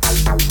Tchau, tchau.